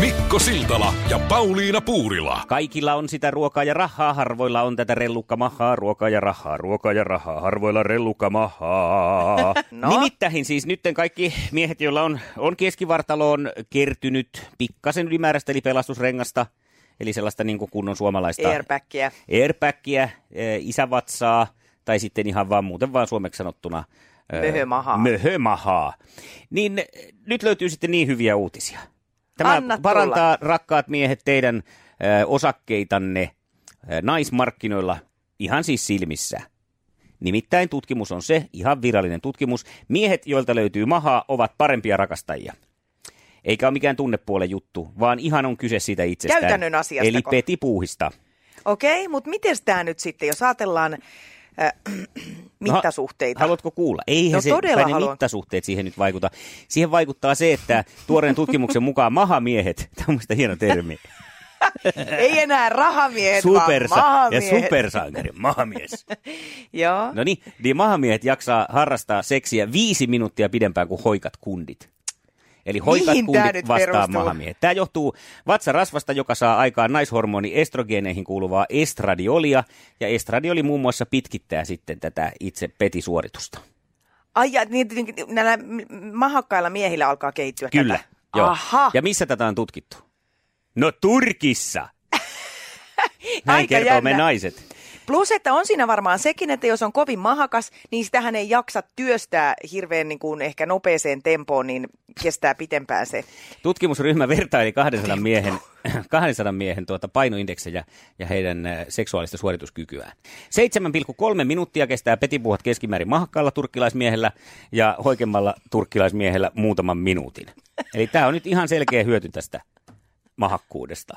Mikko Siltala ja Pauliina Puurila. Kaikilla on sitä ruokaa ja rahaa, harvoilla on tätä rellukkamahaa, ruokaa ja rahaa, ruokaa ja rahaa, harvoilla rellukkamahaa. no. Nimittäin siis nytten kaikki miehet, joilla on, on keskivartaloon kertynyt pikkasen ylimääräistä eli pelastusrengasta, eli sellaista niin kuin kunnon suomalaista... Airbagia. Airbagia, e, isävatsaa, tai sitten ihan vaan muuten vaan suomeksi sanottuna Möhömahaa. Möhömahaa. Niin nyt löytyy sitten niin hyviä uutisia. Tämä Anna parantaa, tulla. rakkaat miehet, teidän ö, osakkeitanne ö, naismarkkinoilla ihan siis silmissä. Nimittäin tutkimus on se, ihan virallinen tutkimus, miehet, joilta löytyy mahaa, ovat parempia rakastajia. Eikä ole mikään tunnepuolen juttu, vaan ihan on kyse siitä itsestään. Käytännön asiasta. Eli petipuuhista. Okei, okay, mutta miten tämä nyt sitten, jos ajatellaan äh, mittasuhteita. No, haluatko kuulla? Eihän No se, todella ne haluan. mittasuhteet siihen nyt vaikuta. Siihen vaikuttaa se, että tuoreen tutkimuksen mukaan mahamiehet, tämä on hieno termi, Ei enää rahamiehet, supersa- vaan ja mahamiehet. supersankari, mahamies. Joo. No niin, niin mahamiehet jaksaa harrastaa seksiä viisi minuuttia pidempään kuin hoikat kundit. Eli hoikat kundit nyt vastaa perustuu? mahamiehet. Tämä johtuu vatsarasvasta, joka saa aikaan naishormoni estrogeeneihin kuuluvaa estradiolia. Ja estradioli muun muassa pitkittää sitten tätä itse petisuoritusta. Ai ja niin, niin, näillä mahakkailla miehillä alkaa kehittyä Kyllä. tätä. Joo. Aha. Ja missä tätä on tutkittu? No Turkissa. Näin Aika kertoo me jännä. naiset. Plus, että on siinä varmaan sekin, että jos on kovin mahakas, niin sitähän ei jaksa työstää hirveän niin kuin ehkä nopeeseen tempoon, niin kestää pitempään se. Tutkimusryhmä vertaili 200 miehen, 200 miehen tuota painoindeksejä ja heidän äh, seksuaalista suorituskykyään. 7,3 minuuttia kestää petipuhat keskimäärin mahakkaalla turkkilaismiehellä ja hoikemmalla turkkilaismiehellä muutaman minuutin. Eli tämä on nyt ihan selkeä hyöty tästä mahakkuudesta.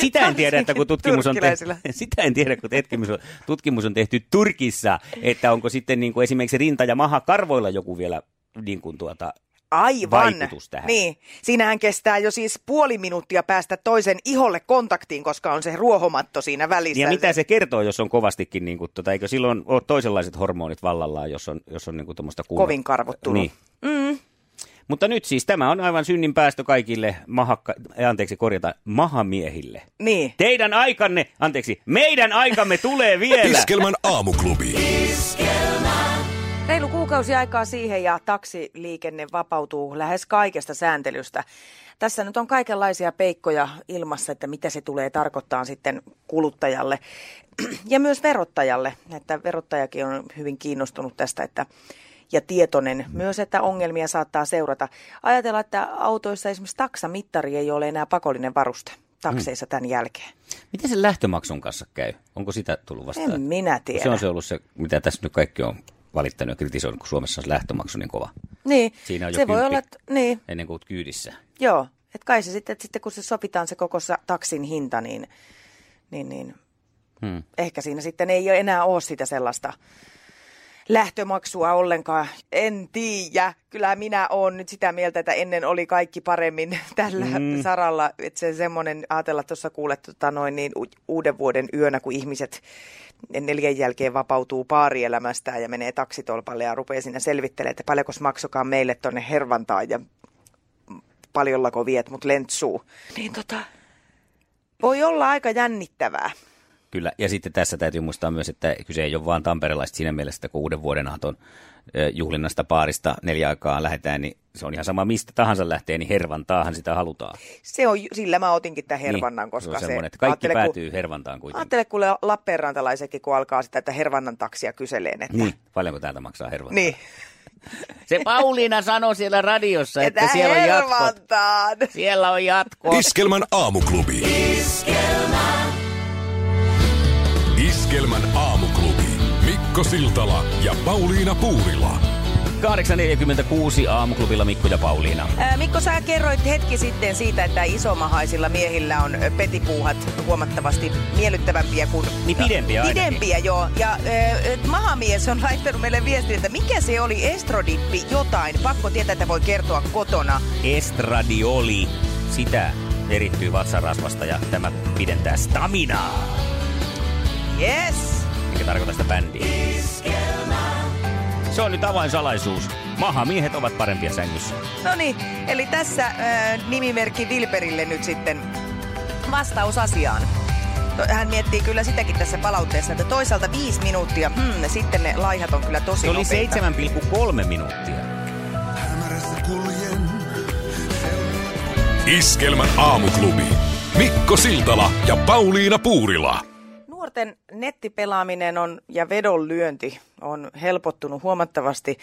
Sitä en tiedä, että kun tutkimus on, tehty, sitä en tiedä, kun tutkimus on, tutkimus on tehty Turkissa, että onko sitten niin kuin esimerkiksi rinta- ja mahakarvoilla joku vielä niin kuin tuota, Aivan. Vaikutus tähän. Niin. Siinähän kestää jo siis puoli minuuttia päästä toisen iholle kontaktiin, koska on se ruohomatto siinä välissä. Ja mitä se kertoo, jos on kovastikin, niin kuin, tota, eikö silloin ole toisenlaiset hormonit vallallaan, jos on, jos on niin kuin, tuommoista kunnon... Kovin karvot tullut. Niin. Mm. Mutta nyt siis tämä on aivan synnin päästö kaikille mahakka, eh, anteeksi korjata, mahamiehille. Niin. Teidän aikanne, anteeksi, meidän aikamme tulee vielä. Iskelmän aamuklubi. Reilu kuukausi aikaa siihen ja taksiliikenne vapautuu lähes kaikesta sääntelystä. Tässä nyt on kaikenlaisia peikkoja ilmassa, että mitä se tulee tarkoittaa sitten kuluttajalle ja myös verottajalle. Että verottajakin on hyvin kiinnostunut tästä, että ja tietoinen myös, että ongelmia saattaa seurata. Ajatellaan, että autoissa esimerkiksi taksamittari ei ole enää pakollinen varuste takseissa tämän jälkeen. Miten se lähtömaksun kanssa käy? Onko sitä tullut vastaan? En minä tiedä. Se on se ollut se, mitä tässä nyt kaikki on valittanut ja kritisoinut, kun Suomessa on se lähtömaksu niin kova. Niin, Siinä on jo se voi olla, että, niin, Ennen kuin olet kyydissä. Joo, että kai se sitten, että sitten kun se sopitaan se koko taksin hinta, niin, niin, niin Hmm. ehkä siinä sitten ei enää ole sitä sellaista lähtömaksua ollenkaan. En tiedä. Kyllä minä olen nyt sitä mieltä, että ennen oli kaikki paremmin tällä mm. saralla. Että se semmoinen, ajatella tuossa kuulet tota noin niin u- uuden vuoden yönä, kun ihmiset neljän jälkeen vapautuu paarielämästään ja menee taksitolpalle ja rupeaa siinä selvittelemään, että paljonko maksokaa meille tonne Hervantaan ja paljollako viet mut lentsuu. Niin tota, voi olla aika jännittävää. Kyllä, ja sitten tässä täytyy muistaa myös, että kyse ei ole vaan tamperelaista siinä mielessä, että kun uuden vuoden aaton juhlinnasta paarista neljä aikaa lähdetään, niin se on ihan sama mistä tahansa lähtee, niin hervantaahan sitä halutaan. Se on, sillä mä otinkin tämän Hervannan, niin, koska se on se... että kaikki päätyy kun, hervantaan kuitenkin. ajattele, kuule Lappeenrantalaisetkin, kun alkaa sitä, että Hervannan taksia kyseleen. Että, Niin, paljonko täältä maksaa hervantaa? niin. Se Pauliina sanoi siellä radiossa, että, että siellä on jatkot. Hervantaan. Siellä on jatkot. Iskelmän aamuklubi. Iskelmän aamuklubi. Mikko Siltala ja Pauliina Puurila. 8.46 aamuklubilla Mikko ja Pauliina. Ää, Mikko, sä kerroit hetki sitten siitä, että isomahaisilla miehillä on petipuuhat huomattavasti miellyttävämpiä kuin... Niin pidempiä ainakin. Pidempiä, joo. Ja äh, mahamies on laittanut meille viestiä, että mikä se oli estrodippi jotain. Pakko tietää, että voi kertoa kotona. Estradioli. Sitä erittyy vatsarasvasta ja tämä pidentää staminaa. Yes! Mikä tarkoittaa sitä bändiä. Se on nyt avainsalaisuus. Mahamiehet ovat parempia sängyssä. No niin, eli tässä äh, nimimerkki Vilperille nyt sitten vastaus asiaan. To- Hän miettii kyllä sitäkin tässä palautteessa, että toisaalta viisi minuuttia, hmm, sitten ne laihat on kyllä tosi Se oli nopeita. 7,3 minuuttia. Iskelmän aamuklubi. Mikko Siltala ja Pauliina Puurila. Nuorten nettipelaaminen on ja vedonlyönti on helpottunut huomattavasti,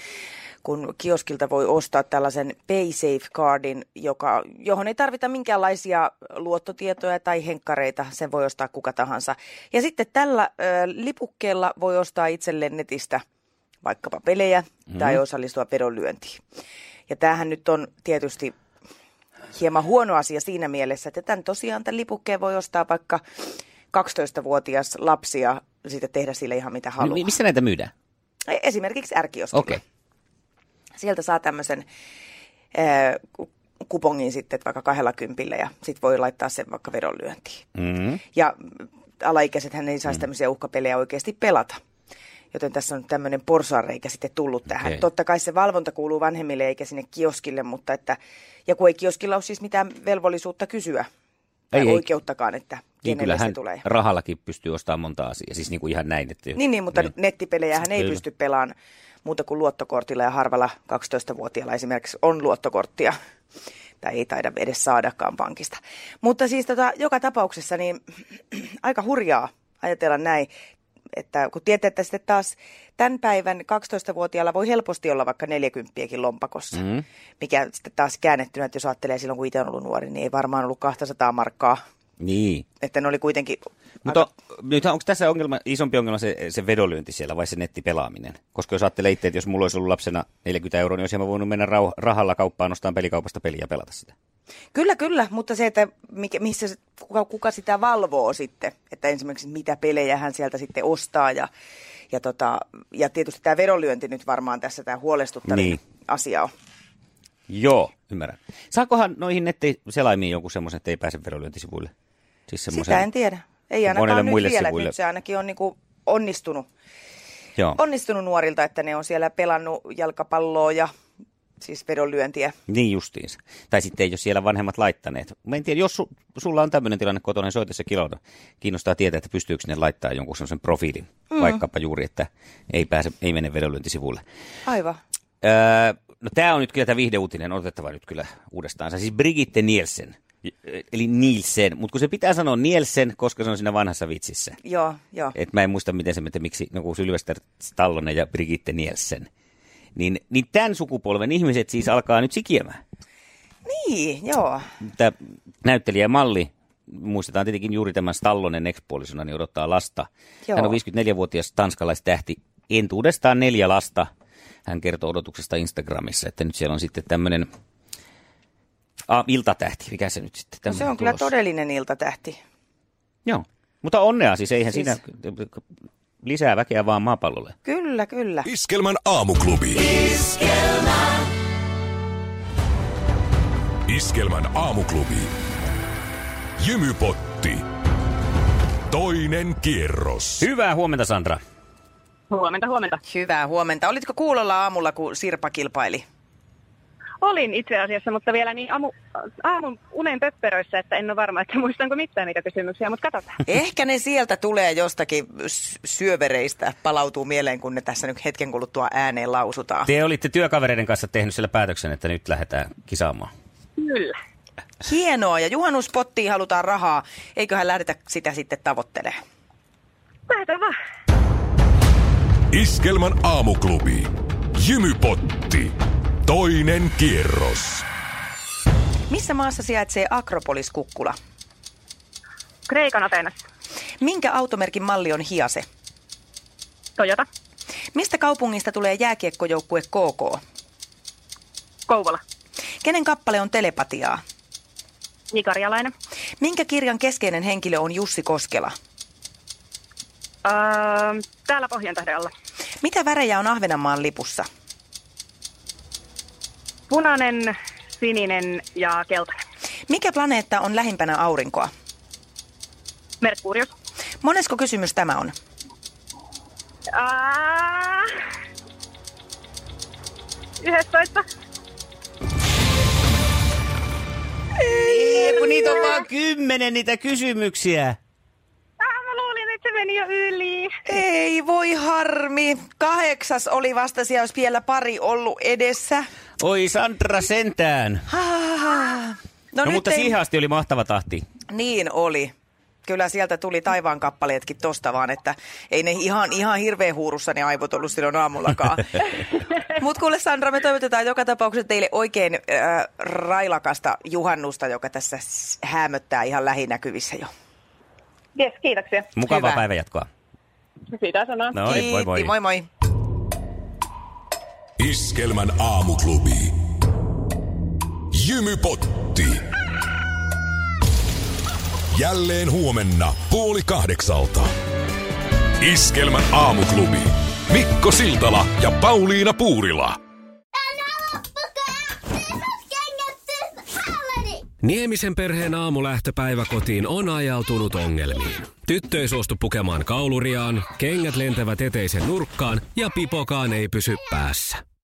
kun kioskilta voi ostaa tällaisen PaySafe-cardin, joka, johon ei tarvita minkäänlaisia luottotietoja tai henkkareita, sen voi ostaa kuka tahansa. Ja sitten tällä ö, lipukkeella voi ostaa itselleen netistä vaikkapa pelejä mm. tai osallistua vedonlyöntiin. Ja tämähän nyt on tietysti hieman huono asia siinä mielessä, että tämän tosiaan tämän lipukkeen voi ostaa vaikka 12-vuotias lapsi ja sitten tehdä sille ihan mitä haluaa. Mi- missä näitä myydään? Esimerkiksi ärkioskilla. Okei. Sieltä saa tämmöisen ää, ku- kupongin sitten että vaikka kahdella kympillä ja sitten voi laittaa sen vaikka vedonlyöntiin. Mm. Ja alaikäisethän ei saisi tämmöisiä uhkapelejä oikeasti pelata. Joten tässä on tämmöinen porsaanreikä sitten tullut tähän. Okei. Totta kai se valvonta kuuluu vanhemmille eikä sinne kioskille, mutta että, ja kun ei kioskilla ole siis mitään velvollisuutta kysyä, tai Ei, ei. oikeuttakaan, että Niin kenelle se kyllähän tulee. rahallakin pystyy ostamaan monta asiaa. Siis niin kuin ihan näin. Että Niin, niin mutta nettipelejä hän ei Kyllä. pysty pelaamaan muuta kuin luottokortilla ja harvalla 12-vuotiaalla esimerkiksi on luottokorttia. Tai ei taida edes saadakaan pankista. Mutta siis tota, joka tapauksessa niin aika hurjaa ajatella näin, että kun tietää, että sitten taas tämän päivän 12-vuotiaalla voi helposti olla vaikka 40 lompakossa. Mm. Mikä sitten taas käännettynä, että jos ajattelee silloin, kun itse on ollut nuori, niin ei varmaan ollut 200 markkaa. Niin. Että ne oli kuitenkin Mutta aika- nyt onko tässä ongelma, isompi ongelma se, se vedonlyönti siellä vai se nettipelaaminen? Koska jos ajattelee itse, että jos mulla olisi ollut lapsena 40 euroa, niin olisin mä voinut mennä rauh- rahalla kauppaan, ostaa pelikaupasta peliä ja pelata sitä. Kyllä, kyllä, mutta se, että mikä, missä, kuka, kuka sitä valvoo sitten, että esimerkiksi mitä pelejä hän sieltä sitten ostaa ja, ja, tota, ja tietysti tämä vedonlyönti nyt varmaan tässä tämä huolestuttavin Niin. asia on. Joo, ymmärrän. Saakohan noihin nettiselaimiin jonkun semmoisen, että ei pääse vedonlyöntisivuille? Siis semmoisen, Sitä en tiedä. Ei ainakaan nyt muille vielä, sivuille. nyt se ainakin on niinku onnistunut, Joo. onnistunut nuorilta, että ne on siellä pelannut jalkapalloa ja siis vedonlyöntiä. Niin justiinsa. Tai sitten ei ole siellä vanhemmat laittaneet. Mä en tiedä, jos su, sulla on tämmöinen tilanne kotona, niin soita se kilona. Kiinnostaa tietää, että pystyykö ne laittaa jonkun semmoisen profiilin. Mm. Vaikkapa juuri, että ei, pääse, ei mene vedonlyöntisivuille. Aivan. Öö, no tämä on nyt kyllä tämä viihdeuutinen, otettava nyt kyllä uudestaan. Siis Brigitte Nielsen, eli Nielsen, mutta kun se pitää sanoa Nielsen, koska se on siinä vanhassa vitsissä. Joo, joo. Et mä en muista, miten se, että miksi joku Sylvester Stallone ja Brigitte Nielsen. Niin, niin tämän sukupolven ihmiset siis alkaa nyt sikiämään. Niin, joo. Tämä näyttelijä ja malli, muistetaan tietenkin juuri tämän Stallonen ekspuolisona, niin odottaa lasta. Joo. Hän on 54-vuotias tanskalaistähti, entuudestaan neljä lasta. Hän kertoo odotuksesta Instagramissa, että nyt siellä on sitten tämmöinen ah, iltatähti, mikä se nyt sitten No se on kyllä tulossa. todellinen iltatähti. Joo, mutta onnea siis, eihän siis... siinä lisää väkeä vaan maapallolle. Kyllä, kyllä. Iskelmän aamuklubi. Iskelmän aamuklubi. Jymypotti. Toinen kierros. Hyvää huomenta Sandra. Huomenta, huomenta. Hyvää huomenta. Olitko kuulolla aamulla, kun Sirpa kilpaili? Olin itse asiassa, mutta vielä niin aamu, aamun unen pöpperöissä, että en ole varma, että muistanko mitään niitä kysymyksiä, mutta katsotaan. Ehkä ne sieltä tulee jostakin syövereistä, palautuu mieleen, kun ne tässä nyt hetken kuluttua ääneen lausutaan. Te olitte työkavereiden kanssa tehnyt siellä päätöksen, että nyt lähdetään kisaamaan. Kyllä. Hienoa, ja juhannuspottiin halutaan rahaa. Eiköhän lähdetä sitä sitten tavoittelemaan. Lähdetään vaan. Iskelmän aamuklubi. Jymypotti. Toinen kierros. Missä maassa sijaitsee Akropolis Kukkula? Kreikan Ateenassa. Minkä automerkin malli on Hiase? Toyota. Mistä kaupungista tulee jääkiekkojoukkue KK? Kouvola. Kenen kappale on telepatiaa? Nikarjalainen. Minkä kirjan keskeinen henkilö on Jussi Koskela? Öö, täällä Pohjantähden alla. Mitä värejä on Ahvenanmaan lipussa? Punainen, sininen ja keltainen. Mikä planeetta on lähimpänä aurinkoa? Merkurius. Monesko kysymys tämä on? Ää... 11. Ei, kun niitä on vaan kymmenen niitä kysymyksiä. Ah, mä luulin, että se meni jo yli. Ei voi harmi. Kahdeksas oli vasta siellä, olisi vielä pari ollut edessä. Oi Sandra sentään. No, no mutta ei... siihen asti oli mahtava tahti. Niin oli. Kyllä sieltä tuli taivaan kappaleetkin tosta vaan, että ei ne ihan, ihan hirveän huurussa ne aivot ollut silloin aamullakaan. Mutta kuule Sandra, me toivotetaan joka tapauksessa teille oikein äh, railakasta juhannusta, joka tässä häämöttää ihan lähinäkyvissä jo. Yes, kiitoksia. Mukavaa Hyvä. päivänjatkoa. Sitä sanoa. No moi moi. Kiitti, moi moi. Iskelmän aamuklubi. Jymypotti. Jälleen huomenna puoli kahdeksalta. Iskelmän aamuklubi. Mikko Siltala ja Pauliina Puurila. Niemisen perheen aamulähtöpäivä kotiin on ajautunut ongelmiin. Tyttö ei suostu pukemaan kauluriaan, kengät lentävät eteisen nurkkaan ja pipokaan ei pysy päässä.